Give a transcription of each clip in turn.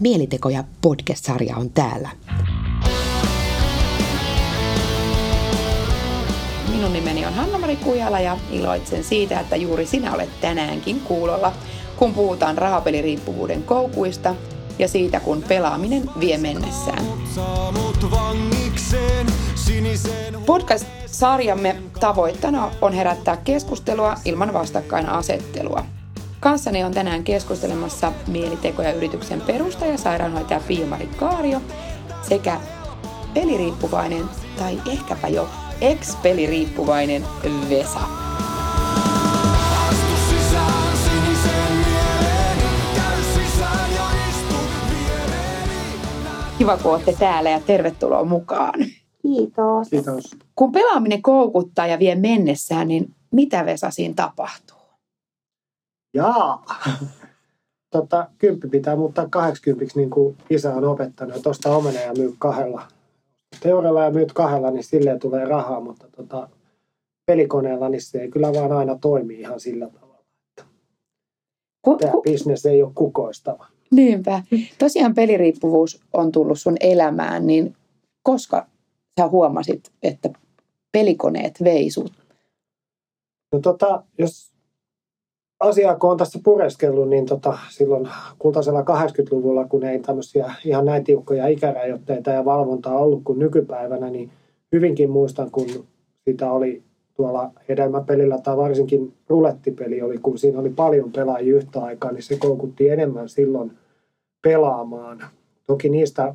Mielitekoja podcast-sarja on täällä. Minun nimeni on Hanna-Mari Kujala ja iloitsen siitä, että juuri sinä olet tänäänkin kuulolla, kun puhutaan rahapeliriippuvuuden koukuista ja siitä, kun pelaaminen vie mennessään. Podcast-sarjamme tavoittana on herättää keskustelua ilman vastakkainasettelua. Kanssani on tänään keskustelemassa Mielitekoja yrityksen perustaja sairaanhoitaja Pia-Mari Kaario sekä peliriippuvainen tai ehkäpä jo ex-peliriippuvainen Vesa. Kiva, kun olette täällä ja tervetuloa mukaan. Kiitos. Kiitos. Kun pelaaminen koukuttaa ja vie mennessään, niin mitä Vesa siinä tapahtuu? Jaa. Tota, kymppi pitää muuttaa 80 niin kuin isä on opettanut, että ostaa omena ja myy kahdella. Teorella ja myyt kahdella, niin silleen tulee rahaa, mutta tota, pelikoneella niin se ei kyllä vaan aina toimi ihan sillä tavalla. Ku, Tämä ku, bisnes ei ole kukoistava. niinpä. Tosiaan peliriippuvuus on tullut sun elämään, niin koska sä huomasit, että pelikoneet vei sut? No tota, jos asiaa kun on tässä pureskellut, niin tota, silloin kultaisella 80-luvulla, kun ei tämmöisiä ihan näin tiukkoja ikärajoitteita ja valvontaa ollut kuin nykypäivänä, niin hyvinkin muistan, kun sitä oli tuolla hedelmäpelillä tai varsinkin rulettipeli oli, kun siinä oli paljon pelaajia yhtä aikaa, niin se koukutti enemmän silloin pelaamaan. Toki niistä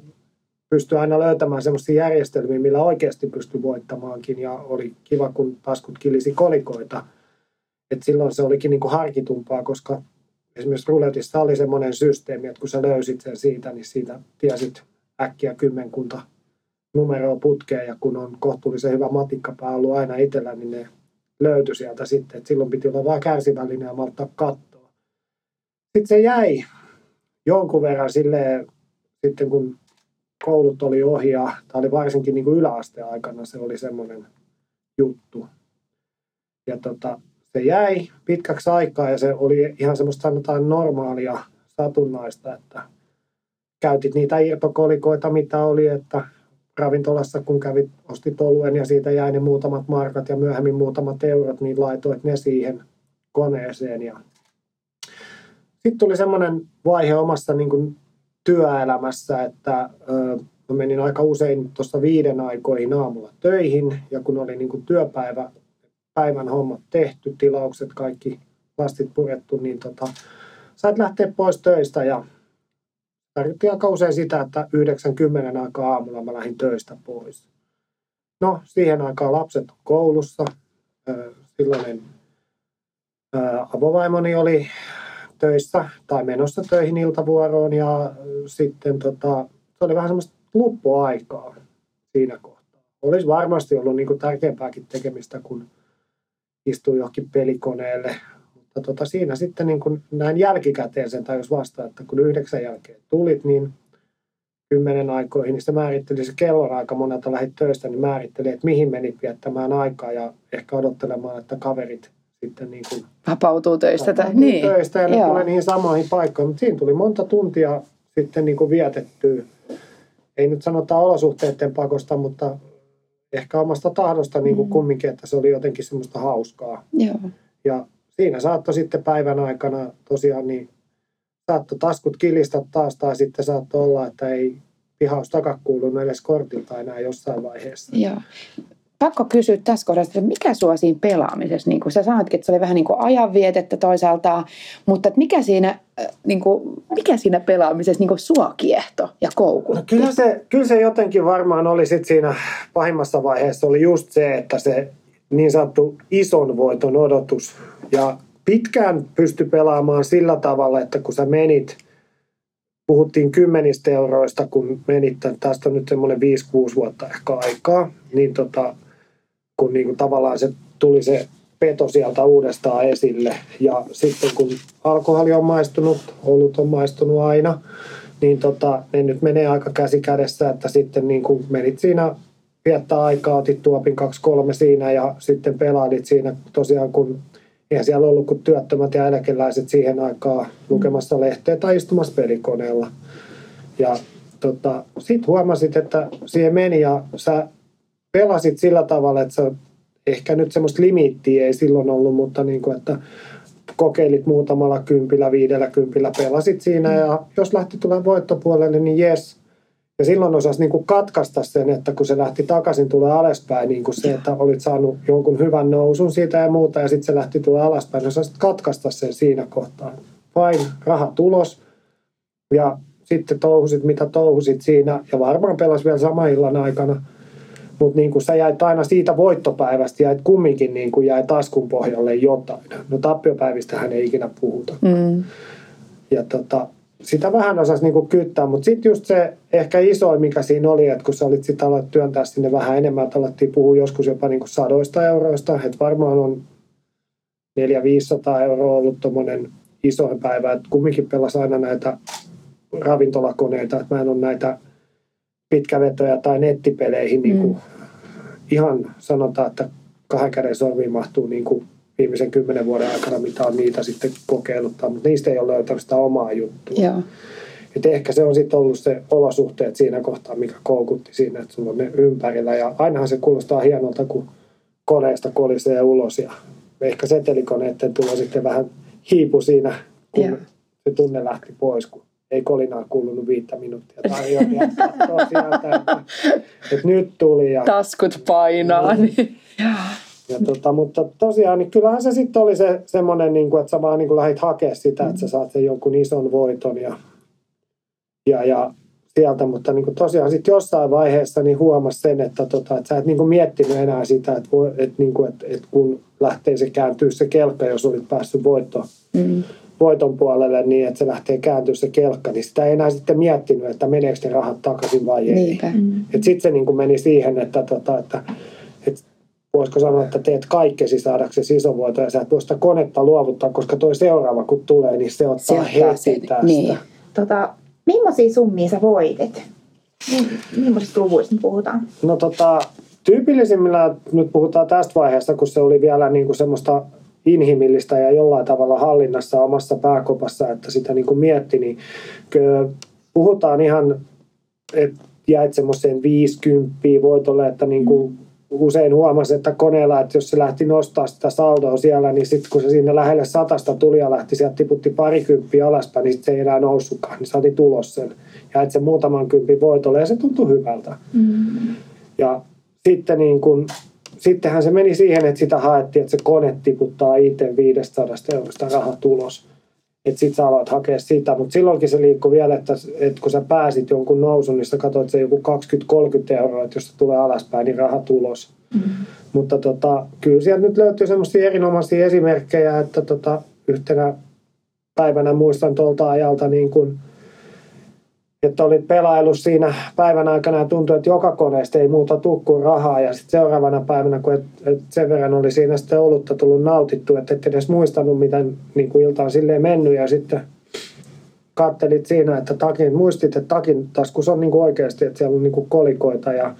pystyi aina löytämään sellaisia järjestelmiä, millä oikeasti pystyi voittamaankin ja oli kiva, kun taskut kilisi kolikoita. Et silloin se olikin niinku harkitumpaa, koska esimerkiksi ruletissa oli semmoinen systeemi, että kun sä löysit sen siitä, niin siitä tiesit äkkiä kymmenkunta numeroa putkeen ja kun on kohtuullisen hyvä matikkapää ollut aina itsellä, niin ne löytyi sieltä sitten. Et silloin piti olla vaan kärsivällinen ja malttaa kattoa. Sitten se jäi jonkun verran silleen, sitten kun koulut oli ohi ja tämä oli varsinkin niin kuin yläasteen aikana se oli semmoinen juttu. Ja tota, se jäi pitkäksi aikaa ja se oli ihan semmoista sanotaan normaalia satunnaista, että käytit niitä irtokolikoita, mitä oli, että ravintolassa kun kävit, ostit oluen ja siitä jäi ne muutamat markat ja myöhemmin muutamat eurot, niin laitoit ne siihen koneeseen. Ja sitten tuli semmoinen vaihe omassa niin kuin työelämässä, että ö, menin aika usein tuossa viiden aikoihin aamulla töihin ja kun oli niin kuin työpäivä, päivän hommat tehty, tilaukset, kaikki lastit purettu, niin tota, sait lähteä pois töistä ja tarvittiin aika usein sitä, että 90 aikaa aamulla mä lähdin töistä pois. No, siihen aikaan lapset on koulussa. Silloinen avovaimoni oli töissä tai menossa töihin iltavuoroon ja sitten tota, se oli vähän semmoista luppuaikaa siinä kohtaa. Olisi varmasti ollut niin kuin tärkeämpääkin tekemistä kuin istua johonkin pelikoneelle. Mutta tota, siinä sitten niin kuin näin jälkikäteen sen tajus vasta, että kun yhdeksän jälkeen tulit, niin kymmenen aikoihin, niin se määritteli se kellonaika monelta lähit töistä, niin määritteli, että mihin menit viettämään aikaa ja ehkä odottelemaan, että kaverit sitten niin kuin Vapautuu töistä. Tai, vapautuu niin. töistä ja ne tulee niihin samoihin paikkoihin. Mutta siinä tuli monta tuntia sitten niin kuin vietettyä. Ei nyt sanota olosuhteiden pakosta, mutta ehkä omasta tahdosta niin kuin Mm. kumminkin, että se oli jotenkin semmoista hauskaa. Joo. Ja siinä saattoi sitten päivän aikana tosiaan niin saattoi taskut kilistä taas tai sitten saattoi olla, että ei pihaustakaan kuulunut edes kortilta enää jossain vaiheessa. Joo. Pakko kysyä tässä kohdassa, että mikä sua siinä pelaamisessa, niin kuin sä sanoitkin, että se oli vähän niin kuin ajanvietettä toisaalta, mutta että mikä siinä, äh, niin kuin, mikä siinä pelaamisessa niin kuin sua kiehto ja koukutti? No kyllä se, kyllä se jotenkin varmaan oli sit siinä pahimmassa vaiheessa oli just se, että se niin sanottu ison voiton odotus. Ja pitkään pysty pelaamaan sillä tavalla, että kun sä menit, puhuttiin kymmenistä euroista, kun menit, tästä on nyt semmoinen 5-6 vuotta ehkä aikaa, niin tota, kun niin kuin tavallaan se tuli se peto sieltä uudestaan esille. Ja sitten kun alkoholi on maistunut, olut on maistunut aina, niin tota, ne nyt menee aika käsi kädessä, että sitten niin kuin menit siinä viettää aikaa, otit tuopin 2-3 siinä ja sitten pelaalit siinä tosiaan, kun eihän siellä ollut kuin työttömät ja eläkeläiset siihen aikaan lukemassa lehteä tai istumassa pelikoneella. Ja tota, sitten huomasit, että siihen meni ja sä pelasit sillä tavalla, että sä, ehkä nyt semmoista limittiä ei silloin ollut, mutta niin kuin, että kokeilit muutamalla kympillä, viidellä kympillä, pelasit siinä ja jos lähti tulemaan voittopuolelle, niin jes. Ja silloin osasi niin kuin katkaista sen, että kun se lähti takaisin tulee alaspäin, niin kuin se, että olit saanut jonkun hyvän nousun siitä ja muuta, ja sitten se lähti tulee alaspäin, niin osasit katkaista sen siinä kohtaa. Vain raha tulos, ja sitten touhusit mitä touhusit siinä, ja varmaan pelas vielä sama illan aikana. Mutta niin sä jäit aina siitä voittopäivästä, jäit kumminkin niin kuin jäi taskun pohjalle jotain. No tappiopäivistähän ei ikinä puhuta. Mm. Ja tota, sitä vähän osasi niinku kyttää, mutta sitten just se ehkä isoin, mikä siinä oli, että kun sä olit sitä aloit työntää sinne vähän enemmän, että alettiin puhua joskus jopa niinku sadoista euroista, että varmaan on 400-500 euroa ollut tuommoinen isoin päivä, että kumminkin pelasi aina näitä ravintolakoneita, että mä en ole näitä pitkävetoja tai nettipeleihin niin kuin, mm. ihan sanotaan, että kahden käden sormiin mahtuu niin kuin viimeisen kymmenen vuoden aikana, mitä on niitä sitten kokeiluttaa, mutta niistä ei ole löytänyt sitä omaa juttua. Joo. Et ehkä se on sitten ollut se olosuhteet siinä kohtaa, mikä koukutti siinä, että sulla on ne ympärillä. Ja ainahan se kuulostaa hienolta, kun koneesta kolisee ulos ja ehkä setelikoneiden tulo sitten vähän hiipu siinä, kun Joo. se tunne lähti pois, kun ei kolinaa kuulunut viittä minuuttia tarjolla sieltä, että, että nyt tuli. Ja, Taskut painaa. Niin. Ja tota, mutta tosiaan, niin kyllähän se sitten oli se semmoinen, niin kuin, että sä vaan niin kuin lähdit hakemaan sitä, että sä saat sen jonkun ison voiton ja, ja, ja sieltä, mutta niin kuin tosiaan sitten jossain vaiheessa niin huomasi sen, että, tota, että sä et niin kuin miettinyt enää sitä, että, voi, että, niin kuin, että, että kun lähtee se kääntyä se kelkka, jos olit päässyt voitto, mm. Voiton puolelle niin, että se lähtee kääntyä se kelkka, niin sitä ei enää sitten miettinyt, että meneekö ne rahat takaisin vai ei. Mm. Sitten se niin kuin meni siihen, että, tota, että, että voisiko sanoa, että teet kaikkesi saadaksesi isovuoto ja sä et voi sitä konetta luovuttaa, koska toi seuraava kun tulee, niin se ottaa se heti sen. tästä. Niin. Tota, millaisia summia sä voitit? Millaisista luvuista puhutaan? No tota, tyypillisimmillä nyt puhutaan tästä vaiheesta, kun se oli vielä niin kuin semmoista inhimillistä ja jollain tavalla hallinnassa omassa pääkopassa, että sitä niin kuin mietti, niin puhutaan ihan, että jäit semmoiseen 50 voitolle, että niin kuin usein huomasi, että koneella, että jos se lähti nostaa sitä saldoa siellä, niin sitten kun se sinne lähelle satasta tuli ja lähti, sieltä tiputti parikymppiä alaspäin, niin se ei enää noussutkaan, niin saati tulos sen. Ja että se muutaman kympin voitolle ja se tuntui hyvältä. Mm. Ja sitten niin kun, sittenhän se meni siihen, että sitä haettiin, että se kone tiputtaa itse 500 eurosta rahatulos että sit sä aloit hakea sitä, mutta silloinkin se liikkui vielä, että, että kun sä pääsit jonkun nousun, niin sä katsoit se joku 20-30 euroa, että jos se tulee alaspäin, niin raha tulos. Mm-hmm. Mutta tota, kyllä sieltä nyt löytyy semmoisia erinomaisia esimerkkejä, että tota, yhtenä päivänä muistan tuolta ajalta niin kuin että olit pelailu siinä päivän aikana ja tuntui, että joka koneesta ei muuta tukkuun rahaa. Ja sitten seuraavana päivänä, kun et, et sen verran oli siinä sitten olutta tullut nautittu, että et edes muistanut, miten niin kuin ilta on silleen mennyt. Ja sitten kattelit siinä, että takin, muistit, että takin taskus on niin kuin oikeasti, että siellä on niin kuin kolikoita ja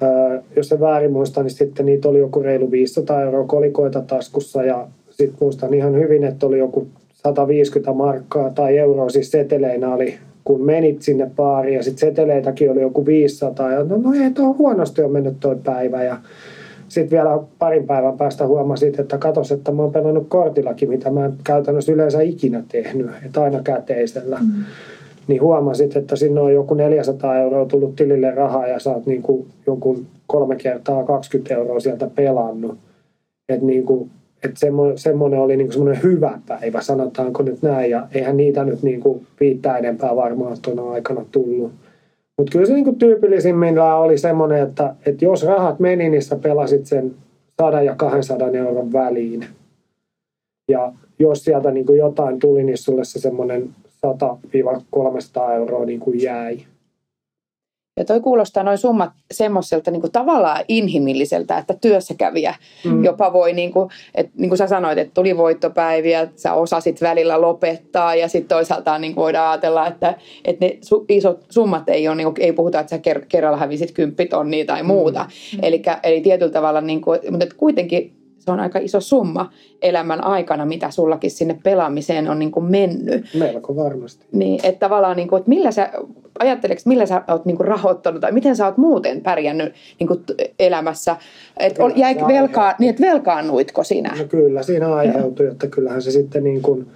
ää, jos se väärin muista, niin sitten niitä oli joku reilu 500 euroa kolikoita taskussa ja sitten muistan ihan hyvin, että oli joku 150 markkaa tai euroa, siis seteleinä oli kun menit sinne baariin ja sitten seteleitäkin oli joku 500 ja no, no ei tuo huonosti on mennyt tuo päivä ja sitten vielä parin päivän päästä huomasit, että katos, että mä oon pelannut kortillakin, mitä mä en käytännössä yleensä ikinä tehnyt, että aina käteisellä. Mm. Niin huomasit, että sinne on joku 400 euroa tullut tilille rahaa ja sä oot niin kuin jonkun kolme kertaa 20 euroa sieltä pelannut. Että niin kuin että semmoinen, semmoinen oli niin semmoinen hyvä päivä, sanotaanko nyt näin, ja eihän niitä nyt niin kuin viittää enempää varmaan tuona aikana tullut. Mutta kyllä se niin tyypillisimmillä oli semmoinen, että, että jos rahat meni, niin sä pelasit sen 100 ja 200 euron väliin. Ja jos sieltä niin kuin jotain tuli, niin sulle se semmoinen 100-300 euroa niin kuin jäi. Ja toi kuulostaa noin summat semmoiselta niin kuin tavallaan inhimilliseltä, että työssäkävijä mm. jopa voi, niin kuin, että, niin kuin sä sanoit, että tuli voittopäiviä, sä osasit välillä lopettaa ja sitten toisaalta niin kuin voidaan ajatella, että, että ne su, isot summat ei ole, niin kuin, ei puhuta, että sä ker, kerralla hävisit kymppitonnia tai muuta. Mm. Elikkä, eli tietyllä tavalla, niin kuin, mutta kuitenkin se on aika iso summa elämän aikana, mitä sullakin sinne pelaamiseen on niin kuin mennyt. Melko varmasti. Niin, että tavallaan, niin kuin, että millä sä, ajatteleeko, millä sä oot niin kuin rahoittanut tai miten sä oot muuten pärjännyt niin kuin elämässä? Että Kyllä, jäi se velkaa, niin että velkaannuitko sinä? No kyllä, siinä aiheutui, että kyllähän se sitten niin kuin,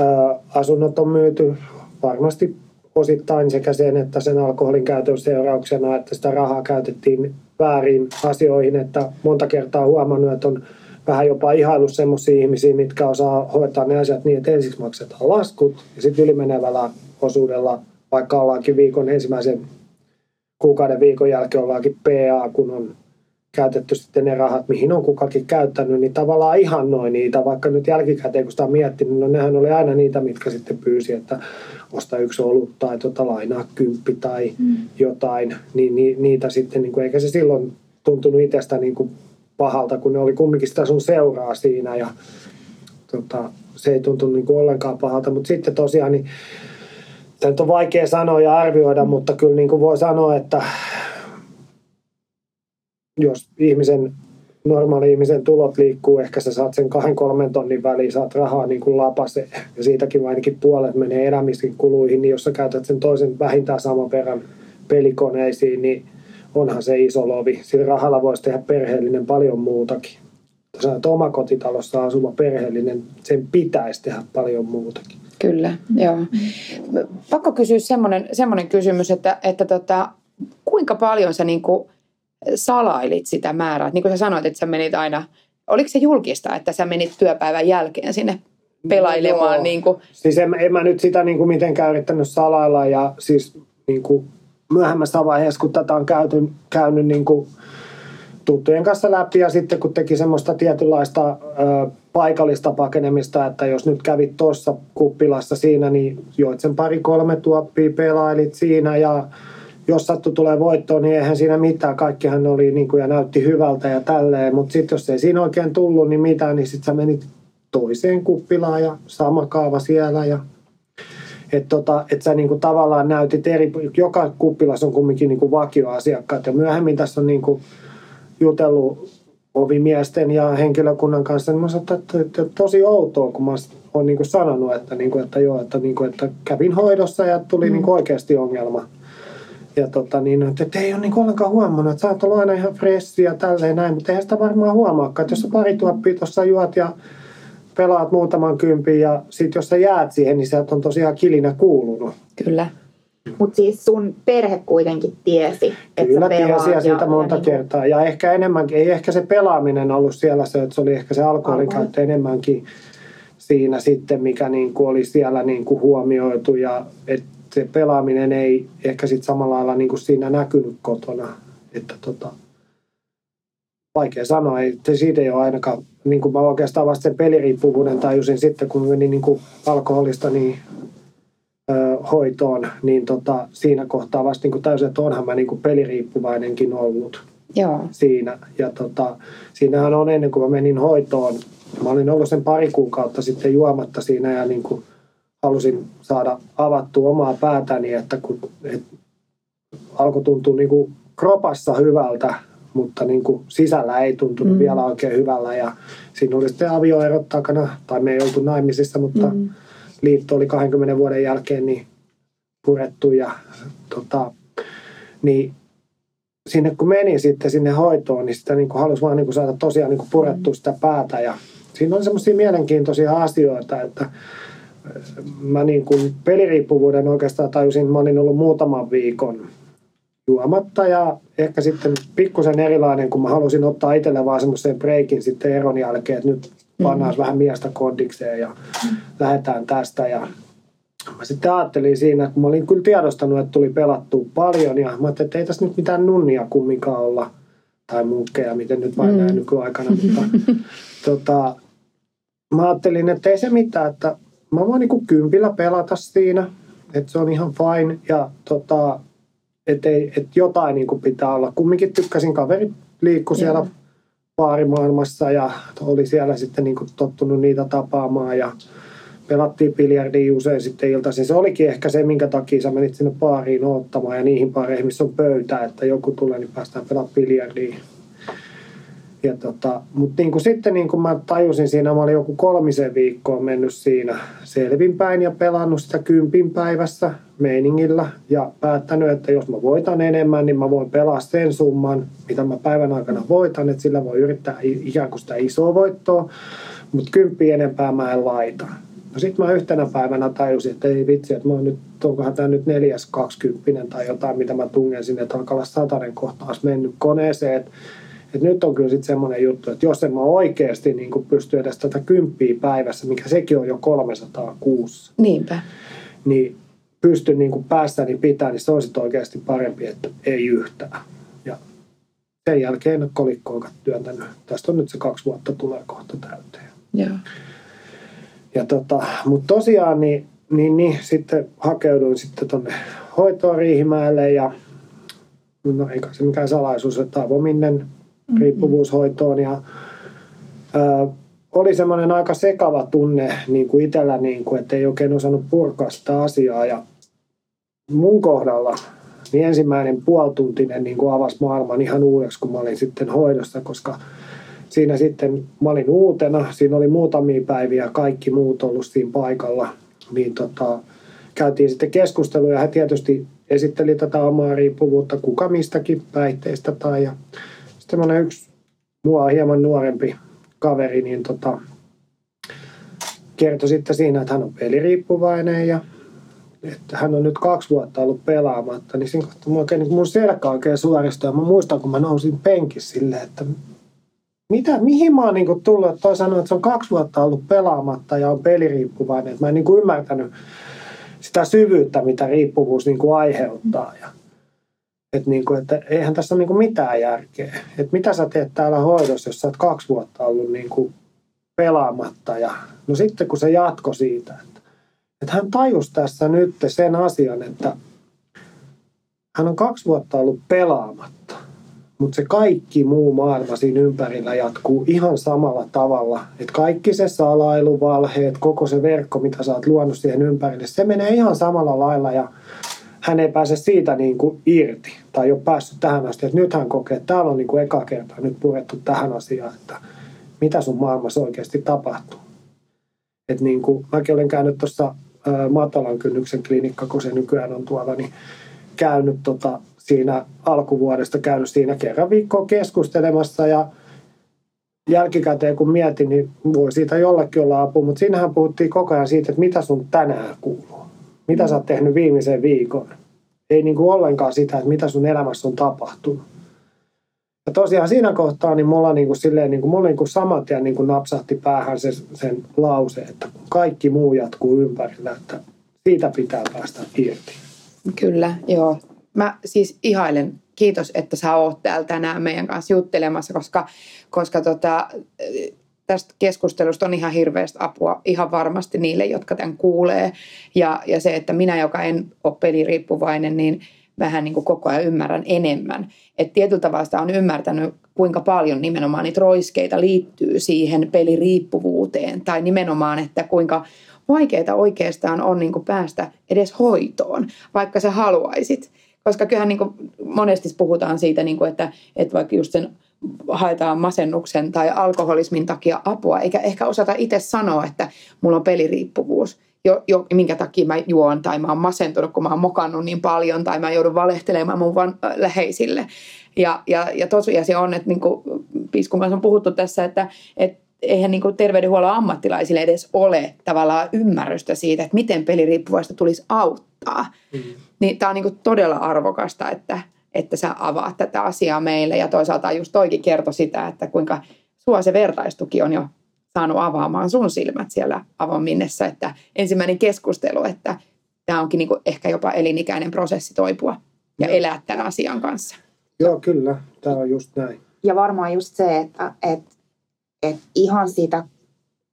ää, asunnot on myyty varmasti osittain sekä sen, että sen alkoholin käytön seurauksena, että sitä rahaa käytettiin väärin asioihin, että monta kertaa huomannut, että on vähän jopa ihaillut semmoisia ihmisiä, mitkä osaa hoitaa ne asiat niin, että ensiksi maksetaan laskut ja sitten ylimenevällä osuudella, vaikka ollaankin viikon ensimmäisen kuukauden viikon jälkeen ollaankin PA, kun on käytetty sitten ne rahat, mihin on kukakin käyttänyt, niin tavallaan ihannoi niitä, vaikka nyt jälkikäteen kun sitä on miettinyt, no nehän oli aina niitä, mitkä sitten pyysi, että osta yksi olut tai tota, lainaa kymppi tai mm. jotain, niin, niin niitä sitten, niin kuin, eikä se silloin tuntunut itsestä niin kuin pahalta, kun ne oli kumminkin sitä sun seuraa siinä ja tota, se ei tuntunut niin kuin ollenkaan pahalta, mutta sitten tosiaan niin Tämä nyt on vaikea sanoa ja arvioida, mutta kyllä niin kuin voi sanoa, että jos ihmisen, normaali ihmisen tulot liikkuu, ehkä sä saat sen kahden kolmen tonnin väliin, saat rahaa niin kuin lapase, ja siitäkin ainakin puolet menee elämisen kuluihin, niin jos sä käytät sen toisen vähintään saman verran pelikoneisiin, niin onhan se iso lovi. Sillä rahalla voisi tehdä perheellinen paljon muutakin. Jos oot omakotitalossa asuva perheellinen, sen pitäisi tehdä paljon muutakin. Kyllä, joo. Pakko kysyä semmoinen, semmoinen kysymys, että, että tota, kuinka paljon sä niin kuin salailit sitä määrää? Niin kuin sä sanoit, että sä menit aina, oliko se julkista, että sä menit työpäivän jälkeen sinne pelailemaan? Joo. niin kuin, Siis en, en mä nyt sitä niin kuin mitenkään yrittänyt salailla ja siis niin kuin myöhemmässä vaiheessa, kun tätä on käyty, käynyt niin kuin tuttujen kanssa läpi ja sitten kun teki semmoista tietynlaista ö, paikallista pakenemista, että jos nyt kävit tuossa kuppilassa siinä, niin joit sen pari-kolme tuoppia, pelailit siinä ja jos sattu tulee voittoon, niin eihän siinä mitään. Kaikkihan oli niin kuin, ja näytti hyvältä ja tälleen, mutta sitten jos ei siinä oikein tullut, niin mitään, niin sitten sä menit toiseen kuppilaan ja sama kaava siellä ja että tota, et sä niinku tavallaan näytit eri, joka kuppilas on kumminkin niinku vakioasiakkaat ja myöhemmin tässä on niinku jutellut ovimiesten ja henkilökunnan kanssa, niin mä sanoin, että, että, että tosi outoa, kun mä oon niinku sanonut, että, niinku, että joo, että, niinku, että kävin hoidossa ja tuli mm. niinku oikeasti ongelma. Ja tota, niin, että, että ei ole niinku ollenkaan huomannut, että sä oot ollut aina ihan fressi ja tälleen näin, mutta eihän sitä varmaan huomaakaan, että jos sä pari tuoppia tuossa juot ja pelaat muutaman kympin ja sitten jos sä jäät siihen, niin sieltä on tosiaan kilinä kuulunut. kyllä. Mutta siis sun perhe kuitenkin tiesi, että Kyllä sä tiesi ja siitä monta niinku- kertaa. Ja ehkä enemmänkin, ei ehkä se pelaaminen ollut siellä se, että se oli ehkä se alkoholin Alkoholi. käyttö enemmänkin siinä sitten, mikä niin kuin oli siellä niin kuin huomioitu ja että se pelaaminen ei ehkä sitten samalla lailla niin kuin siinä näkynyt kotona. Että tota, vaikea sanoa, ei, se siitä ei ole ainakaan, niin kuin mä oikeastaan vasta sen peliriippuvuuden tajusin sitten, kun menin niin kuin alkoholista niin ö, hoitoon, niin tota, siinä kohtaa vasta niin kuin täysin, että onhan mä niin kuin peliriippuvainenkin ollut Joo, siinä. Ja tota, siinähän on ennen kuin mä menin hoitoon, mä olin ollut sen pari kuukautta sitten juomatta siinä ja niin kuin halusin saada avattua omaa päätäni, että kun et, alkoi tuntua niin kuin kropassa hyvältä, mutta niin kuin sisällä ei tuntunut Mm. mm. vielä oikein hyvällä. Ja siinä oli sitten avioerot takana, tai me ei oltu naimisissa, mutta Mm. mm. liitto oli 20 vuoden jälkeen niin purettu. Ja, tota, niin sinne kun menin sitten sinne hoitoon, niin sitä niin kuin halusi vaan niin kuin saada tosiaan niin kuin purettua sitä päätä. Ja siinä on semmoisia mielenkiintoisia asioita, että mä niin kuin peliriippuvuuden oikeastaan tajusin, mä olin ollut muutaman viikon juomatta ja ehkä sitten pikkusen erilainen, kun mä halusin ottaa itselle vaan semmoisen breikin sitten eron jälkeen, että nyt pannaan vähän miestä kondikseen ja lähdetään tästä ja mä sitten ajattelin siinä, kun mä olin kyllä tiedostanut, että tuli pelattua paljon ja mä ajattelin, että ei tässä nyt mitään nunnia kumminkaan olla tai munkkeja, miten nyt vain Mm. mm. näin nykyaikana, mutta tota, mä ajattelin, että ei se mitään, että mä voin niinku kympillä pelata siinä, että se on ihan fine ja tota, että et jotain niinku pitää olla. Kumminkin tykkäsin, kaverit liikku siellä Joo. baarimaailmassa ja oli siellä sitten niinku tottunut niitä tapaamaan ja pelattiin biljardia usein sitten iltaisin. Se olikin ehkä se, minkä takia sä menit sinne baariin ottamaan ja niihin baareihin, missä on pöytä, että joku tulee, niin päästään pelaamaan biljardia. Ja tota, mutta niin kuin sitten niin kuin mä tajusin siinä, mä olin joku kolmisen viikkoa mennyt siinä selvinpäin ja pelannut sitä kympin päivässä meiningillä ja päättänyt, että jos mä voitan enemmän, niin mä voin pelaa sen summan, mitä mä päivän aikana voitan, että sillä voi yrittää ikään kuin sitä isoa voittoa, mutta kymppi enempää mä en laita. No sitten mä yhtenä päivänä tajusin, että ei vitsi, että mä oon nyt, onkohan tämä nyt neljäs kaksikymppinen tai jotain, mitä mä tungen sinne, että alkaa olla satanen kohtaus mennyt koneeseen, että et nyt on kyllä sitten semmoinen juttu, että jos en mä oikeasti niin pysty edes tätä kymppiä päivässä, mikä sekin on jo 306, Niinpä. niin pystyn niin päässäni pitämään, niin se olisi oikeasti parempi, että ei yhtään. Ja sen jälkeen kolikkoon työntänyt. Tästä on nyt se kaksi vuotta tulee kohta täyteen. Joo. Ja tota, mutta tosiaan niin, niin, niin, sitten hakeuduin sitten tuonne hoitoon Riihimäelle ja no eikä se mikään salaisuus, että avominnen riippuvuushoitoon ja ö, oli semmoinen aika sekava tunne niin kuin itsellä, niin kuin, että ei oikein osannut purkaa sitä asiaa. Ja mun kohdalla niin ensimmäinen puoltuntinen niin kuin avasi maailman ihan uudeksi, kun mä olin sitten hoidossa, koska siinä sitten mä olin uutena, siinä oli muutamia päiviä kaikki muut ollut siinä paikalla, niin tota, käytiin sitten keskustelua ja he tietysti esitteli tätä omaa riippuvuutta kuka mistäkin päihteistä tai ja semmoinen yksi mua hieman nuorempi kaveri, niin tota, kertoi sitten siinä, että hän on peliriippuvainen ja että hän on nyt kaksi vuotta ollut pelaamatta, niin siinä kohtaa oikein, niin mun selkä oikein suoristui ja mä muistan, kun mä nousin penkissä silleen, että mitä, mihin mä oon niin tullut, että toi sanoi, että se on kaksi vuotta ollut pelaamatta ja on peliriippuvainen, että mä en niin ymmärtänyt sitä syvyyttä, mitä riippuvuus niin aiheuttaa. Ja että, niin kuin, että eihän tässä ole niin mitään järkeä. Että mitä sä teet täällä hoidossa, jos sä oot kaksi vuotta ollut niin kuin pelaamatta. Ja, no sitten kun se jatko siitä, että, että hän tajusi tässä nyt sen asian, että hän on kaksi vuotta ollut pelaamatta. Mutta se kaikki muu maailma siinä ympärillä jatkuu ihan samalla tavalla. Että kaikki se salailu, valheet, koko se verkko, mitä sä oot luonut siihen ympärille, se menee ihan samalla lailla ja hän ei pääse siitä niin kuin irti tai ei ole päässyt tähän asti. Että nyt hän kokee, että täällä on niin kuin eka kertaa nyt purettu tähän asiaan, että mitä sun maailmassa oikeasti tapahtuu. Että niin kuin, mäkin olen käynyt tuossa matalan kynnyksen klinikka, kun se nykyään on tuolla, niin käynyt tota, siinä alkuvuodesta käynyt siinä kerran viikkoa keskustelemassa ja jälkikäteen kun mietin, niin voi siitä jollekin olla apu, mutta siinähän puhuttiin koko ajan siitä, että mitä sun tänään kuuluu mitä sä oot tehnyt viimeisen viikon. Ei niin kuin ollenkaan sitä, että mitä sun elämässä on tapahtunut. Ja tosiaan siinä kohtaa niin mulla, niin kuin silleen, niin kuin, mulla niin kuin saman tien niin kuin napsahti päähän se, sen lause, että kaikki muu jatkuu ympärillä, että siitä pitää päästä irti. Kyllä, joo. Mä siis ihailen, kiitos, että sä oot täällä tänään meidän kanssa juttelemassa, koska, koska tota, tästä keskustelusta on ihan hirveästi apua ihan varmasti niille, jotka tämän kuulee. Ja, ja se, että minä, joka en ole peliriippuvainen, niin vähän niin kuin koko ajan ymmärrän enemmän. Että tietyllä tavalla sitä on ymmärtänyt, kuinka paljon nimenomaan niitä roiskeita liittyy siihen peliriippuvuuteen. Tai nimenomaan, että kuinka vaikeaa oikeastaan on niin kuin päästä edes hoitoon, vaikka sä haluaisit. Koska kyllähän niin kuin monesti puhutaan siitä, niin kuin, että, että vaikka just sen haetaan masennuksen tai alkoholismin takia apua, eikä ehkä osata itse sanoa, että mulla on peliriippuvuus, jo, jo, minkä takia mä juon tai mä oon masentunut, kun mä oon mokannut niin paljon tai mä joudun valehtelemaan mun van, äh, läheisille. Ja, ja, ja tosiasia on, että niin kuin Piiskun kanssa on puhuttu tässä, että, että eihän niin terveydenhuollon ammattilaisille edes ole tavallaan ymmärrystä siitä, että miten peliriippuvaista tulisi auttaa. Mm. Niin tämä on niin todella arvokasta, että, että sä avaat tätä asiaa meille. Ja toisaalta just toikin kertoi sitä, että kuinka sua se vertaistuki on jo saanut avaamaan sun silmät siellä avominnessä. Että ensimmäinen keskustelu, että tämä onkin niin kuin ehkä jopa elinikäinen prosessi toipua ja Joo. elää tämän asian kanssa. Joo, kyllä. Tämä on just näin. Ja varmaan just se, että, että, että ihan siitä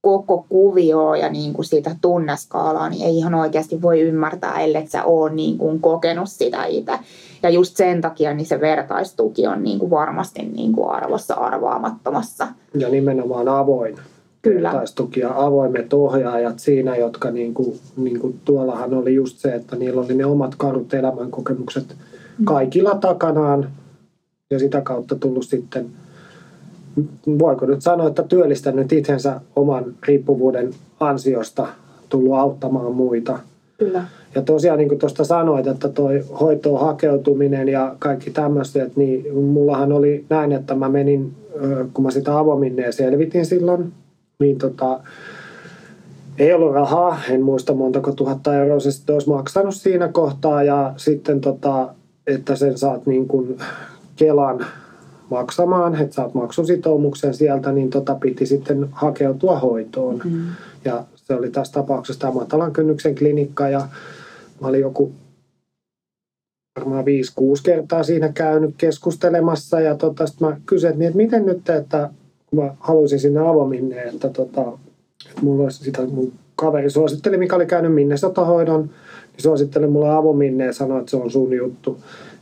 koko kuvioa ja niin kuin siitä tunneskaalaa, niin ei ihan oikeasti voi ymmärtää, ellei sä ole niin kuin kokenut sitä itse. Ja just sen takia niin se vertaistuki on niin kuin varmasti niin kuin arvossa arvaamattomassa. Ja nimenomaan avoin. Kyllä. Vertaistuki ja avoimet ohjaajat siinä, jotka niin kuin, niin kuin tuollahan oli just se, että niillä oli ne omat karut elämänkokemukset mm. kaikilla takanaan ja sitä kautta tullut sitten voiko nyt sanoa, että työllistänyt itsensä oman riippuvuuden ansiosta, tullut auttamaan muita. Kyllä. Ja tosiaan niin kuin tuosta sanoit, että toi hoitoon hakeutuminen ja kaikki tämmöiset, niin mullahan oli näin, että mä menin, kun mä sitä avominneen selvitin silloin, niin tota, ei ollut rahaa, en muista montako tuhatta euroa se sitten olisi maksanut siinä kohtaa ja sitten tota, että sen saat niin kuin Kelan maksamaan, että saat maksusitoumuksen sieltä, niin tota piti sitten hakeutua hoitoon. Mm. Ja se oli tässä tapauksessa tämä matalan kynnyksen klinikka ja mä olin joku varmaan 5-6 kertaa siinä käynyt keskustelemassa ja tota, mä kysyin, että miten nyt, että kun mä haluaisin sinne avominen, että, tota, että mulla olisi sitä, mun kaveri suositteli, mikä oli käynyt Minnesota-hoidon, niin suositteli mulle avominne ja sanoi, että se on sun juttu,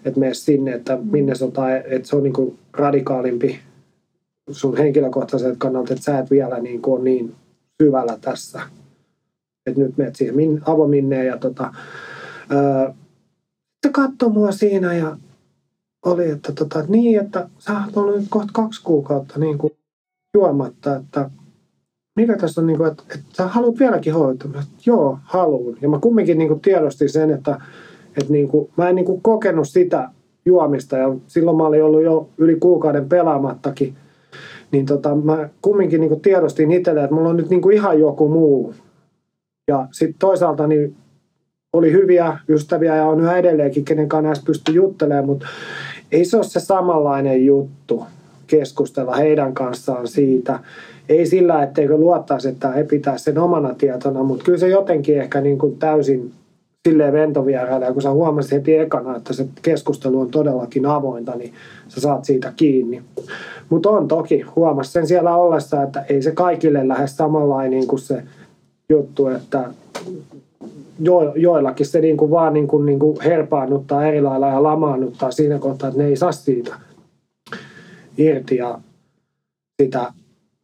että mene sinne, että mm. Minnesota, että se on niin radikaalimpi sun henkilökohtaiselta kannalta, että sä et vielä niin kuin ole niin syvällä tässä. Että nyt menet siihen avominneen ja tota, öö, katsoi mua siinä ja oli, että tota, niin, että sä oot ollut nyt kohta kaksi kuukautta niin kuin juomatta, että mikä tässä on, niin kuin, että, että sä haluat vieläkin hoitaa. Joo, haluun. Ja mä kumminkin niin kuin tiedostin sen, että, että niin kuin, mä en niin kuin kokenut sitä juomista ja silloin mä olin ollut jo yli kuukauden pelaamattakin niin tota, mä kumminkin niin tiedostin itselle, että mulla on nyt niin kuin ihan joku muu. Ja sitten toisaalta niin oli hyviä ystäviä ja on yhä edelleenkin, kenen kanssa pystyy juttelemaan, mutta ei se ole se samanlainen juttu keskustella heidän kanssaan siitä. Ei sillä, etteikö luottaisi, että he pitää sen omana tietona, mutta kyllä se jotenkin ehkä niin kuin täysin silleen ventovieraille, ja kun sä huomasit heti ekana, että se keskustelu on todellakin avointa, niin sä saat siitä kiinni. Mutta on toki, huomasi sen siellä ollessa, että ei se kaikille lähde samanlainen kuin se juttu, että jo, joillakin se niin kuin vaan niin kuin, niin kuin herpaannuttaa eri lailla ja lamaannuttaa siinä kohtaa, että ne ei saa siitä irti ja sitä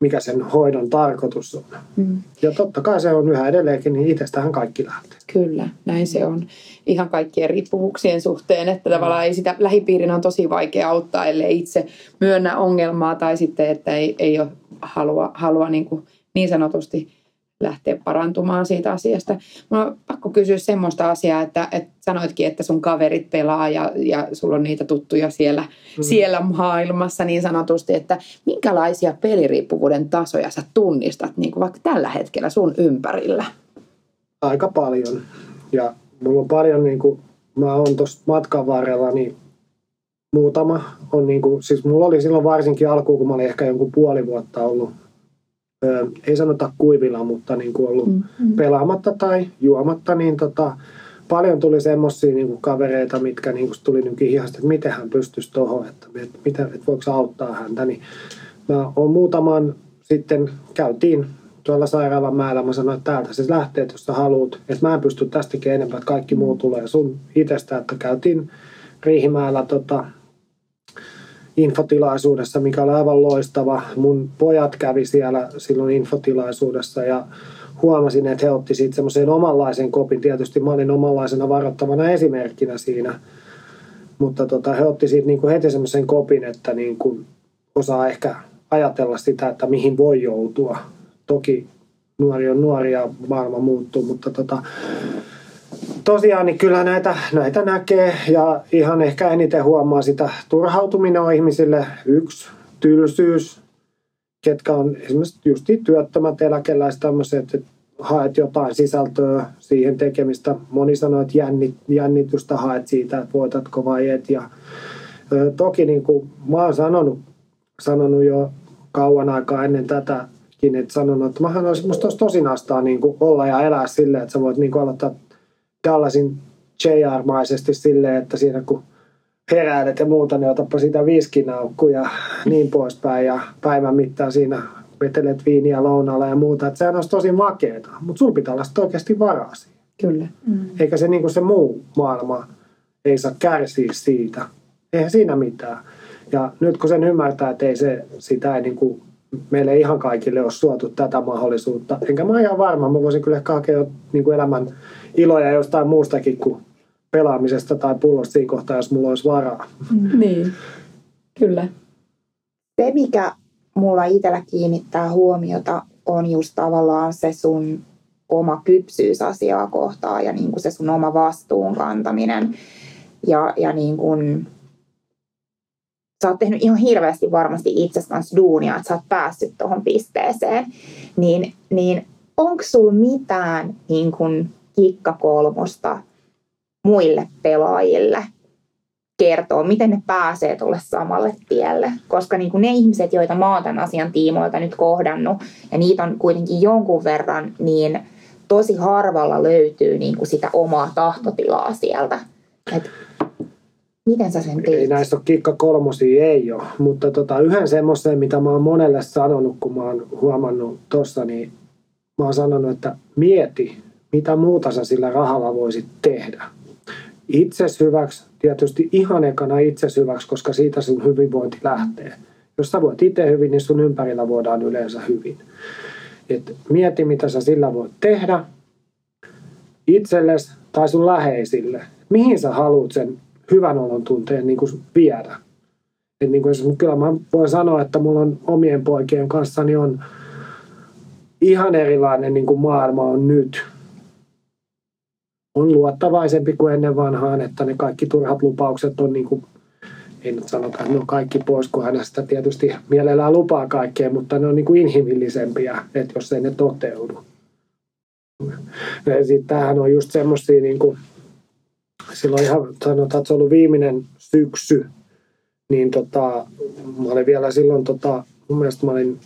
mikä sen hoidon tarkoitus on. Mm. Ja totta kai se on yhä edelleenkin, niin itsestähän kaikki lähtee. Kyllä, näin se on. Ihan kaikkien riippuvuuksien suhteen, että tavallaan ei sitä lähipiirin on tosi vaikea auttaa, ellei itse myönnä ongelmaa tai sitten, että ei, ei ole halua, halua niin, kuin niin sanotusti lähteä parantumaan siitä asiasta. Mulla on pakko kysyä semmoista asiaa, että, että sanoitkin, että sun kaverit pelaa ja, ja sulla on niitä tuttuja siellä, mm. siellä maailmassa niin sanotusti, että minkälaisia peliriippuvuuden tasoja sä tunnistat niin kuin vaikka tällä hetkellä sun ympärillä? Aika paljon. Ja mulla on paljon, niin kuin, mä oon tuossa matkan varrella, niin muutama on niin kuin, siis mulla oli silloin varsinkin alkuun, kun mä olin ehkä jonkun puoli vuotta ollut ei sanota kuivilla, mutta niin kuin ollut mm-hmm. pelaamatta tai juomatta, niin tota, paljon tuli semmoisia niin kavereita, mitkä niin kuin tuli niin hihasta, että miten hän pystyisi tuohon, että, että, että, että voiko auttaa häntä. Niin mä oon muutaman sitten käytiin tuolla sairaalan mäellä, mä sanoin, että täältä se lähtee, jos sä haluat. Että mä en pysty tästäkin enempää, että kaikki muu tulee sun itsestä, että käytiin Riihimäellä tota, infotilaisuudessa, mikä oli aivan loistava. Mun pojat kävi siellä silloin infotilaisuudessa ja huomasin, että he otti siitä semmoisen omanlaisen kopin. Tietysti mä olin omanlaisena varoittavana esimerkkinä siinä, mutta tota, he otti siitä niin kuin heti semmoisen kopin, että niin osaa ehkä ajatella sitä, että mihin voi joutua. Toki nuori on nuori ja maailma muuttuu, mutta tota, tosiaan niin kyllä näitä, näitä näkee ja ihan ehkä eniten huomaa sitä turhautuminen on ihmisille yksi, tylsyys, ketkä on esimerkiksi just työttömät eläkeläiset tämmöiset, että haet jotain sisältöä siihen tekemistä. Moni sanoo, että jännit, jännitystä haet siitä, että voitatko vai et. Ja, toki niin kuin mä oon sanonut, sanonut jo kauan aikaa ennen tätäkin, että sanonut, että mähän olisi musta nastaa niin kuin olla ja elää silleen, että sä voit niin aloittaa Dallasin JR-maisesti silleen, että siinä kun heräilet ja muuta, niin otapa sitä viskinaukku ja niin poispäin. Ja päivän mittaan siinä vetelet viiniä lounalla ja muuta. Että sehän olisi tosi makeeta, mutta sulla pitää olla oikeasti varaa siihen. Kyllä. Mm. Eikä se, niin kuin se muu maailma ei saa kärsiä siitä. Eihän siinä mitään. Ja nyt kun sen ymmärtää, että ei se, sitä ei niin kuin meille ihan kaikille ole suotu tätä mahdollisuutta. Enkä mä ihan varma, mä voisin kyllä ehkä hakea niin kuin elämän iloja jostain muustakin kuin pelaamisesta tai pullosta siinä kohtaa, jos mulla olisi varaa. Mm. Niin, kyllä. Se, mikä mulla itsellä kiinnittää huomiota, on just tavallaan se sun oma kypsyys asiaa kohtaan ja niin kuin se sun oma vastuun kantaminen. Ja, ja niin kuin, sä oot tehnyt ihan hirveästi varmasti itse kanssa duunia, että sä oot päässyt tuohon pisteeseen. Niin, niin onko sulla mitään niin kuin kikkakolmosta muille pelaajille kertoa, miten ne pääsee tuolle samalle tielle. Koska niin kuin ne ihmiset, joita mä oon tämän asian tiimoilta nyt kohdannut, ja niitä on kuitenkin jonkun verran, niin tosi harvalla löytyy niin kuin sitä omaa tahtotilaa sieltä. Et miten sä sen teet? Ei näissä ole kikka kolmosia, ei ole. Mutta tota, yhden semmoisen, mitä mä oon monelle sanonut, kun mä oon huomannut tuossa, niin mä oon sanonut, että mieti, mitä muuta sä sillä rahalla voisit tehdä. Itses hyväksi, tietysti ihan ekana itses hyväksi, koska siitä sun hyvinvointi lähtee. Jos sä voit itse hyvin, niin sun ympärillä voidaan yleensä hyvin. Et mieti, mitä sä sillä voit tehdä itsellesi tai sun läheisille. Mihin sä haluat sen hyvän olon tunteen niin kuin viedä. Et niin kuin, kyllä mä voin sanoa, että mulla on omien poikien kanssa niin on ihan erilainen niin kuin maailma on nyt. On luottavaisempi kuin ennen vanhaan, että ne kaikki turhat lupaukset on niin kuin, ei nyt sanota, että ne on kaikki pois, kun hänestä tietysti mielellään lupaa kaikkea, mutta ne on niin kuin inhimillisempiä, että jos ei ne toteudu. Sitten tämähän on just semmoisia niin kuin, silloin ihan sanotaan, että se on ollut viimeinen syksy, niin tota, mä olin vielä silloin, tota, mun mielestä mä olin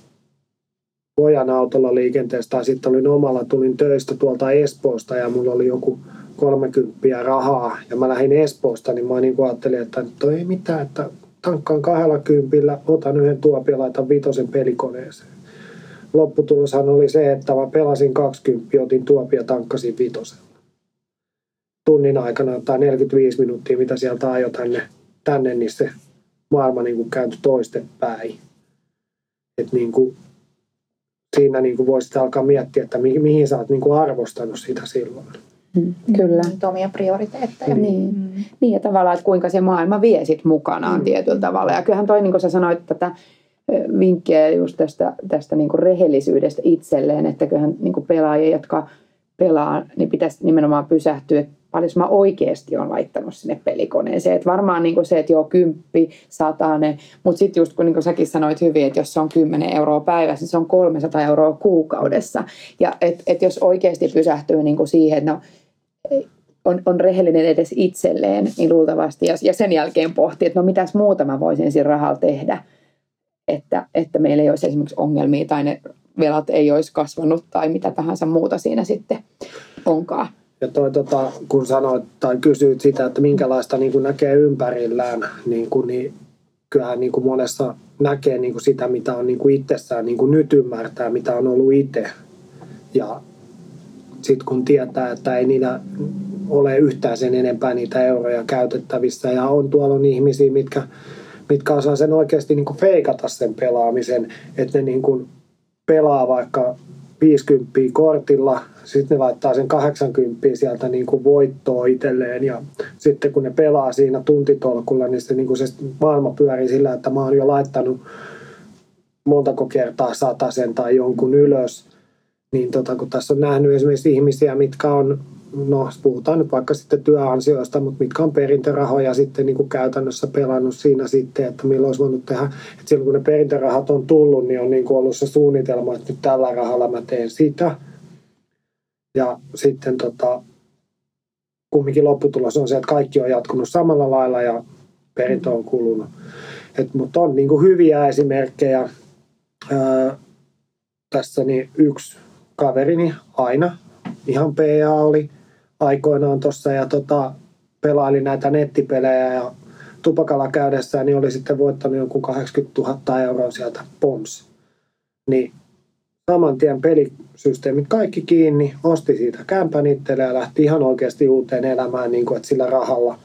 pojan autolla liikenteessä tai sitten olin omalla, tulin töistä tuolta Espoosta ja mulla oli joku 30 rahaa ja mä lähdin Espoosta, niin mä niin ajattelin, että nyt ei mitään, että tankkaan kahdella kympillä, otan yhden tuopion ja laitan vitosen pelikoneeseen. Lopputuloshan oli se, että mä pelasin 20, otin tuopia ja tankkasin vitosen tunnin aikana tai 45 minuuttia, mitä sieltä ajoi tänne, tänne niin se maailma niin kuin kääntyi toistepäin. Et niin kuin, siinä niin kuin voisit alkaa miettiä, että mi- mihin sä oot niin kuin arvostanut sitä silloin. Mm, kyllä. Niitä omia prioriteetteja. Niin. Mm. niin, ja tavallaan, että kuinka se maailma vie sit mukanaan mm. tietyllä tavalla. Ja kyllähän toi, niin kuin sä sanoit, tätä vinkkiä just tästä, tästä niin kuin rehellisyydestä itselleen, että kyllähän niin kuin pelaajia, jotka pelaa, niin pitäisi nimenomaan pysähtyä, että paljon mä oikeasti on laittanut sinne pelikoneeseen. Että varmaan niin kuin se, että joo, kymppi, satane, mutta sitten just kun niin kuin säkin sanoit hyvin, että jos se on 10 euroa päivässä, niin se on 300 euroa kuukaudessa. Ja että et jos oikeasti pysähtyy niin kuin siihen, että no, on, on rehellinen edes itselleen, niin luultavasti, ja, ja sen jälkeen pohtii, että no mitäs muuta mä voisin siinä rahalla tehdä, että, että meillä ei olisi esimerkiksi ongelmia tai ne velat ei olisi kasvanut tai mitä tahansa muuta siinä sitten onkaan. Ja toi, tota, kun sanoit tai kysyit sitä, että minkälaista niin kuin näkee ympärillään, niin, kuin, niin kyllähän niin kuin monessa näkee niin kuin sitä, mitä on niin kuin itsessään niin kuin nyt ymmärtää, mitä on ollut itse. Ja sitten kun tietää, että ei niillä ole yhtään sen enempää niitä euroja käytettävissä ja on tuolla on ihmisiä, mitkä, mitkä osaa sen oikeasti niin kuin feikata sen pelaamisen, että ne niin kuin pelaa vaikka 50 kortilla, sitten ne laittaa sen 80 sieltä niin kuin voittoa itselleen ja sitten kun ne pelaa siinä tuntitolkulla, niin se, niin kuin se maailma pyörii sillä, että mä oon jo laittanut montako kertaa sen tai jonkun ylös, niin tota, kun tässä on nähnyt esimerkiksi ihmisiä, mitkä on no puhutaan nyt vaikka sitten työansioista, mutta mitkä on perintörahoja sitten niin kuin käytännössä pelannut siinä sitten, että milloin olisi voinut tehdä, että silloin kun ne perintörahat on tullut, niin on niin kuin ollut se suunnitelma, että nyt tällä rahalla mä teen sitä. Ja sitten tota, kumminkin lopputulos on se, että kaikki on jatkunut samalla lailla ja perintö on kulunut. Et, mutta on niin kuin hyviä esimerkkejä. Öö, tässä niin yksi kaverini aina, ihan PA oli, aikoinaan tuossa ja tota, pelaili näitä nettipelejä ja tupakalla käydessään niin oli sitten voittanut jonkun 80 000 euroa sieltä POMS. Niin saman tien pelisysteemit kaikki kiinni, osti siitä kämpän ja lähti ihan oikeasti uuteen elämään niin kuin, että sillä rahalla.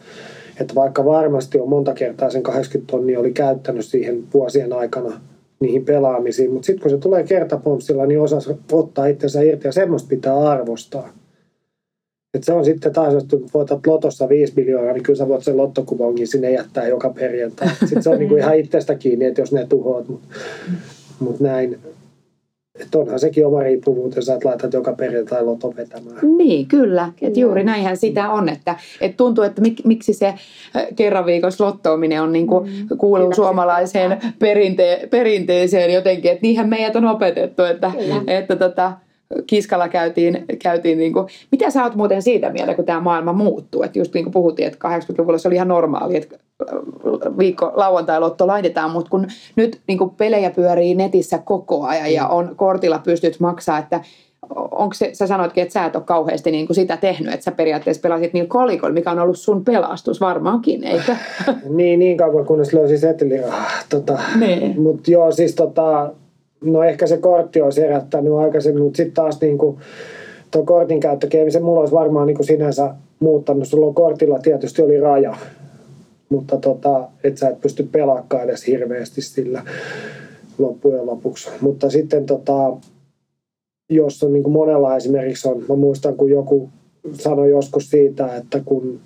Että vaikka varmasti on monta kertaa sen 80 tonnia oli käyttänyt siihen vuosien aikana niihin pelaamisiin, mutta sitten kun se tulee kertapomsilla, niin osasi ottaa itsensä irti ja semmoista pitää arvostaa. Et se on sitten taas, jos voitat lotossa 5 miljoonaa, niin kyllä sä voit sen lottokupongin sinne jättää joka perjantai. Sitten se on niinku ihan itsestä kiinni, että jos ne tuhoat. Mut, Mutta näin, että onhan sekin oma riippuvuutensa, että laitat joka perjantai loto vetämään. Niin, kyllä. Et juuri näinhän sitä on, että et tuntuu, että mik, miksi se äh, kerran viikossa lottoaminen on niinku, mm, kuuluu suomalaiseen perinte- perinteeseen jotenkin, että niinhän meidät on opetettu, että, että tota, kiskalla käytiin, käytiin niin kuin, mitä sä oot muuten siitä mieltä, kun tämä maailma muuttuu? Että just niin kuin puhuttiin, että 80-luvulla se oli ihan normaali, että viikko lauantai-lotto laitetaan, mutta kun nyt niin kuin pelejä pyörii netissä koko ajan ja on kortilla pystyt maksaa, että onko se, sä sanoitkin, että sä et ole kauheasti niin kuin sitä tehnyt, että sä periaatteessa pelasit niillä kolikoilla, mikä on ollut sun pelastus varmaankin, eikö? niin, niin kauan kunnes löysi setelirahaa. Ah, tota, niin. Mutta joo, siis tota, no ehkä se kortti olisi herättänyt aikaisemmin, mutta sitten taas niin kuin, tuo kortin käyttökeimi, se mulla olisi varmaan niin kuin sinänsä muuttanut. Sulla kortilla tietysti oli raja, mutta tota, et sä et pysty pelaamaan edes hirveästi sillä loppujen lopuksi. Mutta sitten tota, jos on niin kuin monella esimerkiksi on, mä muistan kun joku sanoi joskus siitä, että kun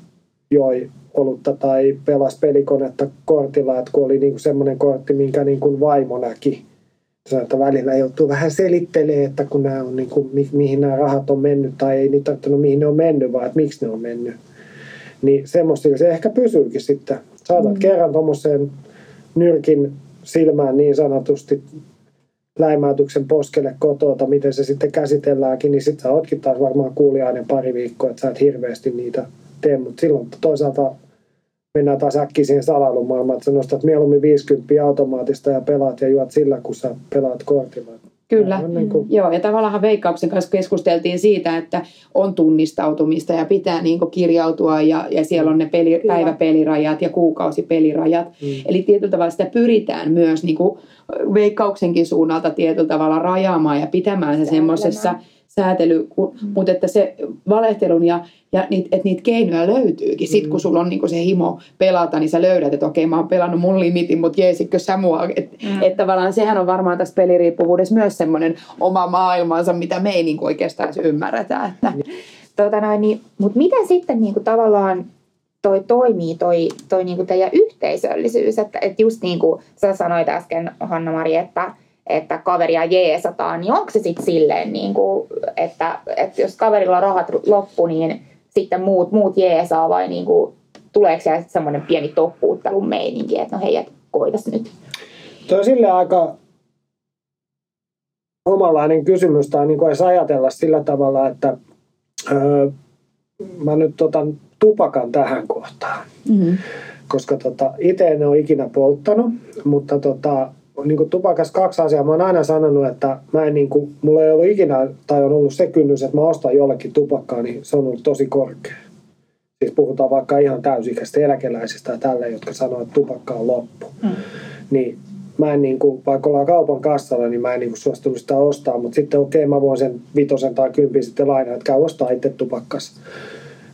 joi olutta tai pelasi pelikonetta kortilla, että kun oli niin kuin semmoinen kortti, minkä niin kuin vaimo näki, että välillä joutuu vähän selittelemään, että kun nämä on, niin kuin, mi- mihin nämä rahat on mennyt, tai ei niitä tarvitse mihin ne on mennyt, vaan että miksi ne on mennyt. Niin semmoista se ehkä pysyykin sitten. Saatat mm. kerran tuommoiseen nyrkin silmään niin sanotusti läimäytyksen poskelle kotota, miten se sitten käsitelläänkin, niin sitten sä ootkin taas varmaan kuulijainen pari viikkoa, että sä et hirveästi niitä tee, mutta silloin toisaalta mennään taas äkkiä siihen salailumaailmaan, että sä nostat mieluummin 50 automaattista ja pelaat ja juot sillä, kun sä pelaat kortilla. Kyllä, niin kuin... joo. Ja tavallaan veikkauksen kanssa keskusteltiin siitä, että on tunnistautumista ja pitää niin kirjautua ja, ja siellä on ne peli, päiväpelirajat ja kuukausipelirajat. Mm. Eli tietyllä tavalla sitä pyritään myös niin kuin veikkauksenkin suunnalta tietyllä tavalla rajaamaan ja pitämään se semmoisessa säätely, kun, mm. mutta että se valehtelun ja, ja niit, että niitä keinoja löytyykin. Sitten kun mm. sulla on niin se himo pelata, niin sä löydät, että okei mä oon pelannut mun limitin, mutta jeesikkö sä mua. Että mm. et tavallaan sehän on varmaan tässä peliriippuvuudessa myös semmoinen oma maailmansa, mitä me ei niin oikeastaan ymmärretä. Että. Mm. Tota noin, niin, mutta miten sitten niin kuin tavallaan toi toimii, toi, toi niin kuin teidän yhteisöllisyys? Että, että just niin kuin sä sanoit äsken, Hanna-Mari, että että kaveria jeesataan, niin onko se sitten silleen, niin kuin, että, että jos kaverilla rahat loppu, niin sitten muut, muut jeesaa vai niin kuin, tuleeko siellä semmoinen pieni toppuuttelun meininki, että no hei, et koitas nyt? Tuo on sille aika omanlainen kysymys tai niin kuin edes ajatella sillä tavalla, että öö, mä nyt otan tupakan tähän kohtaan. Mm-hmm. Koska tota, itse en ole ikinä polttanut, mutta tota, niin kuin tupakas kaksi asiaa. Mä oon aina sanonut, että mä en, niin kuin, mulla ei ollut ikinä, tai on ollut se kynnys, että mä ostan jollekin tupakkaa, niin se on ollut tosi korkea. Siis puhutaan vaikka ihan täysikäistä eläkeläisistä ja tälle, jotka sanoo, että tupakka on loppu. Mm. Niin mä en niin kuin, vaikka ollaan kaupan kassalla, niin mä en niin kuin suostunut sitä ostaa, mutta sitten okei, okay, mä voin sen vitosen tai kympin sitten lainaa, että käy ostaa itse tupakkas.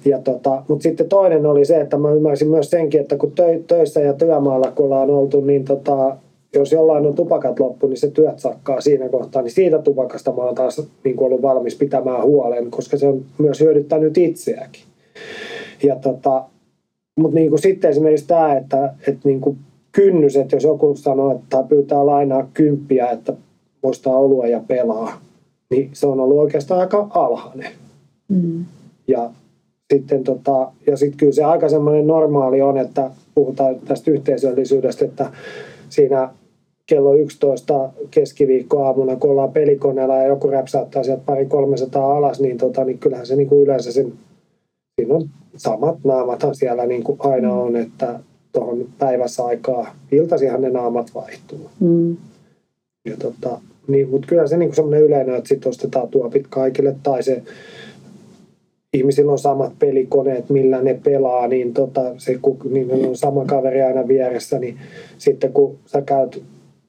Ja tota, mutta sitten toinen oli se, että mä ymmärsin myös senkin, että kun töissä ja työmaalla kun ollaan oltu, niin tota, jos jollain on tupakat loppu, niin se työt sakkaa siinä kohtaa, niin siitä tupakasta mä oon taas niin kuin ollut valmis pitämään huolen, koska se on myös hyödyttänyt itseäkin. Ja tota, mutta niin kuin sitten esimerkiksi tämä, että, että niin kuin kynnys, että jos joku sanoo, että pyytää lainaa kymppiä, että ostaa olua ja pelaa, niin se on ollut oikeastaan aika alhainen. Mm. Ja sitten tota, ja sitten kyllä se aika semmoinen normaali on, että puhutaan tästä yhteisöllisyydestä, että siinä kello 11 keskiviikkoaamuna, kun ollaan pelikoneella ja joku räpsäyttää sieltä pari 300 alas, niin, tota, niin kyllähän se niin kuin yleensä sen, siinä on samat naamathan siellä niin kuin aina on, että tuohon päivässä aikaa, iltasihan ne naamat vaihtuu. Mm. Ja tota, niin, mutta kyllä se niin semmoinen yleinen, että sitten ostetaan tuopit kaikille tai se ihmisillä on samat pelikoneet, millä ne pelaa, niin, tota, se, kun niin on sama kaveri aina vieressä, niin sitten kun sä käyt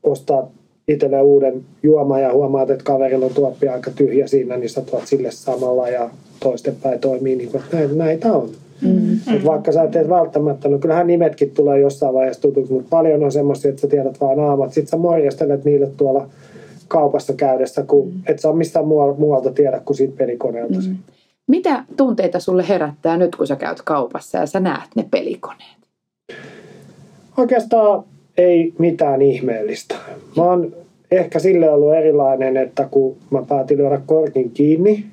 ostaa itselleen uuden juoma ja huomaat, että kaverilla on tuoppi aika tyhjä siinä, niin sä tuot sille samalla ja toistepäin toimii niin kuin, näitä, näitä on. Mm-hmm. Et vaikka sä teet välttämättä, no kyllähän nimetkin tulee jossain vaiheessa tutuksi, mutta paljon on semmoisia, että sä tiedät vaan naamat. Sitten sä morjastelet niille tuolla kaupassa käydessä, kun mm-hmm. et saa mistään muualta tiedä kuin siitä pelikoneelta. Mm-hmm. Mitä tunteita sulle herättää nyt, kun sä käyt kaupassa ja sä näet ne pelikoneet? Oikeastaan ei mitään ihmeellistä. Mä oon ehkä sille ollut erilainen, että kun mä päätin lyödä korkin kiinni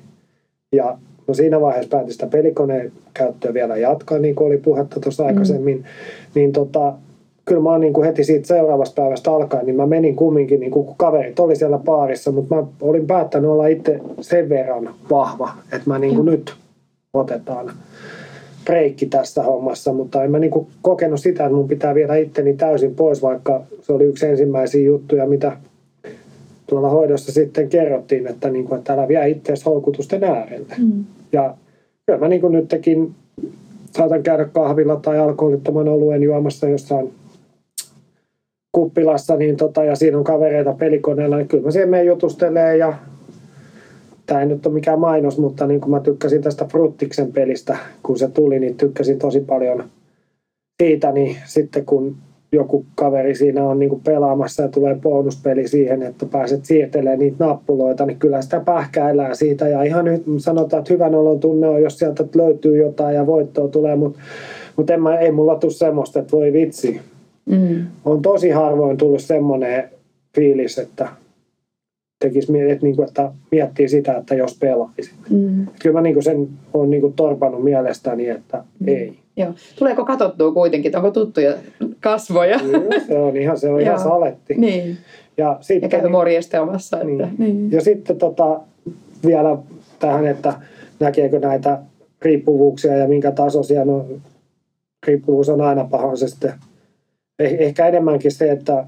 ja no siinä vaiheessa päätin sitä pelikoneen käyttöä vielä jatkaa, niin kuin oli puhetta tuossa mm. aikaisemmin, niin tota, kyllä mä oon niin kuin heti siitä seuraavasta päivästä alkaen, niin mä menin kumminkin, niin kuin, kun kaverit oli siellä paarissa, mutta mä olin päättänyt olla itse sen verran vahva, että mä niin kuin nyt otetaan breikki tässä hommassa, mutta en mä niin kuin kokenut sitä, että mun pitää viedä itteni täysin pois, vaikka se oli yksi ensimmäisiä juttuja, mitä tuolla hoidossa sitten kerrottiin, että, niin kuin, että älä vie itseäsi houkutusten äärelle. Mm. Ja kyllä mä niin kuin nytkin saatan käydä kahvilla tai alkoholittoman oluen juomassa jossain kuppilassa, niin tota, ja siinä on kavereita pelikoneella, niin kyllä mä siihen menen jutustelee ja tämä ei nyt ole mikään mainos, mutta niin kuin mä tykkäsin tästä Fruttiksen pelistä, kun se tuli, niin tykkäsin tosi paljon siitä, niin sitten kun joku kaveri siinä on niin kuin pelaamassa ja tulee bonuspeli siihen, että pääset siirtelemään niitä nappuloita, niin kyllä sitä pähkäillään siitä. Ja ihan nyt sanotaan, että hyvän olon tunne on, jos sieltä löytyy jotain ja voittoa tulee, mutta, mutta en mä, ei mulla tule semmoista, että voi vitsi. Mm. On tosi harvoin tullut semmoinen fiilis, että tekisi, että, niin kuin, että miettii sitä, että jos pelaisin. Mm. Kyllä mä niin kuin sen olen niin kuin torpannut mielestäni, että mm. ei. Joo. Tuleeko katsottua kuitenkin, onko tuttuja kasvoja? Kyllä, se on ihan, se on ihan saletti. Niin. Ja, sitten, ja käy niin, morjestelemassa. Että, niin. Niin. Ja sitten tota, vielä tähän, että näkeekö näitä riippuvuuksia ja minkä tasoisia. No, riippuvuus on aina paha. Se sitten, eh, ehkä enemmänkin se, että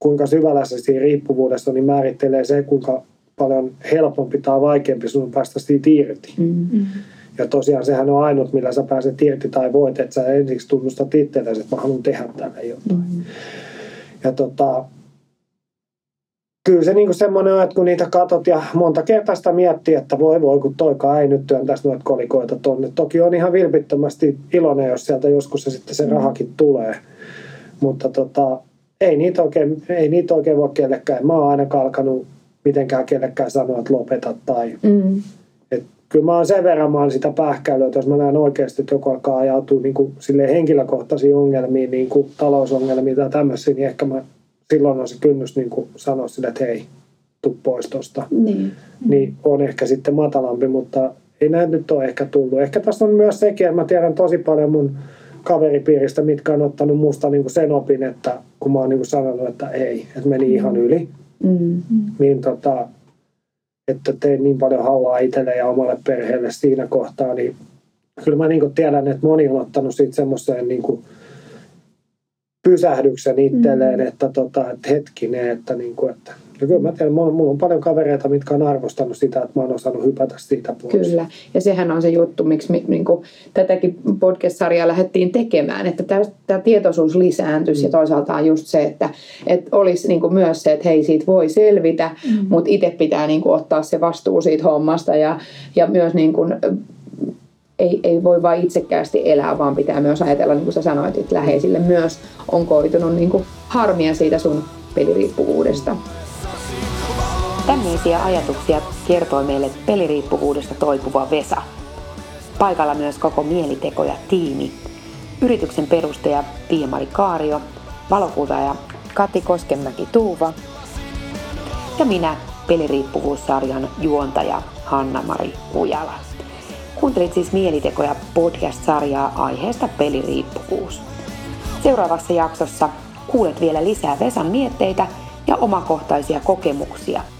kuinka syvällä se siinä riippuvuudessa on, niin määrittelee se, kuinka paljon helpompi tai vaikeampi sun päästä siitä irti. Mm-hmm. Ja tosiaan sehän on ainut, millä sä pääset irti tai voit, että sä ensiksi tunnustat itsellesi, että mä haluan tehdä tällä jotain. Mm-hmm. Ja tota, kyllä se niinku semmoinen on, että kun niitä katot ja monta kertaa sitä miettii, että voi voi, kun toikaan ei nyt työntäisi noita kolikoita tonne. Toki on ihan vilpittömästi iloinen, jos sieltä joskus se sitten se mm. rahakin tulee. Mutta tota, ei niitä oikein, ei niitä oikein voi kellekään. Mä oon aina kalkanut mitenkään kellekään sanoa, että lopeta tai... Mm. Et kyllä mä oon sen verran mä oon sitä pähkäilyä, että jos mä näen oikeasti, että joku alkaa ajautua niin kuin, henkilökohtaisiin ongelmiin, niin kuin talousongelmiin tai tämmöisiä, niin ehkä mä silloin on se kynnys niin kuin sanoa sille, että hei, tuu pois tuosta. Niin. niin on ehkä sitten matalampi, mutta ei näin nyt ole ehkä tullut. Ehkä tässä on myös sekin, että mä tiedän tosi paljon mun kaveripiiristä, mitkä on ottanut musta niin kuin sen opin, että kun mä oon niin kuin sanonut, että ei, että meni ihan mm. yli, mm. niin tota, että tein niin paljon hallaa itselle ja omalle perheelle siinä kohtaa, niin kyllä mä niin kuin tiedän, että moni on ottanut siitä semmoiseen niin kuin pysähdyksen itselleen, mm. että, tota, että hetkinen, että, niin kuin, että ja kyllä mä tiedän, mulla, mulla on paljon kavereita, mitkä on arvostanut sitä, että mä oon osannut hypätä siitä pois. Kyllä, ja sehän on se juttu, miksi niin kuin, tätäkin podcast-sarjaa lähdettiin tekemään, että tämä tietoisuus lisääntyisi mm. ja toisaalta on just se, että, että olisi niin kuin myös se, että hei, siitä voi selvitä, mm. mutta itse pitää niin kuin, ottaa se vastuu siitä hommasta ja, ja myös niin kuin, ei, ei voi vain itsekkäästi elää, vaan pitää myös ajatella, niin kuin sä sanoit, että läheisille myös on koitunut niin kuin harmia siitä sun peliriippuvuudesta. Tämmöisiä ajatuksia kertoi meille peliriippuvuudesta toipuva Vesa. Paikalla myös koko Mieliteko ja tiimi. Yrityksen perustaja Pia-Mari Kaario, valokuvaaja Kati Koskenmäki Tuuva ja minä peliriippuvuussarjan juontaja Hanna-Mari Kujala. Kuuntelit siis Mielitekoja podcast-sarjaa aiheesta peliriippuvuus. Seuraavassa jaksossa kuulet vielä lisää Vesan mietteitä ja omakohtaisia kokemuksia –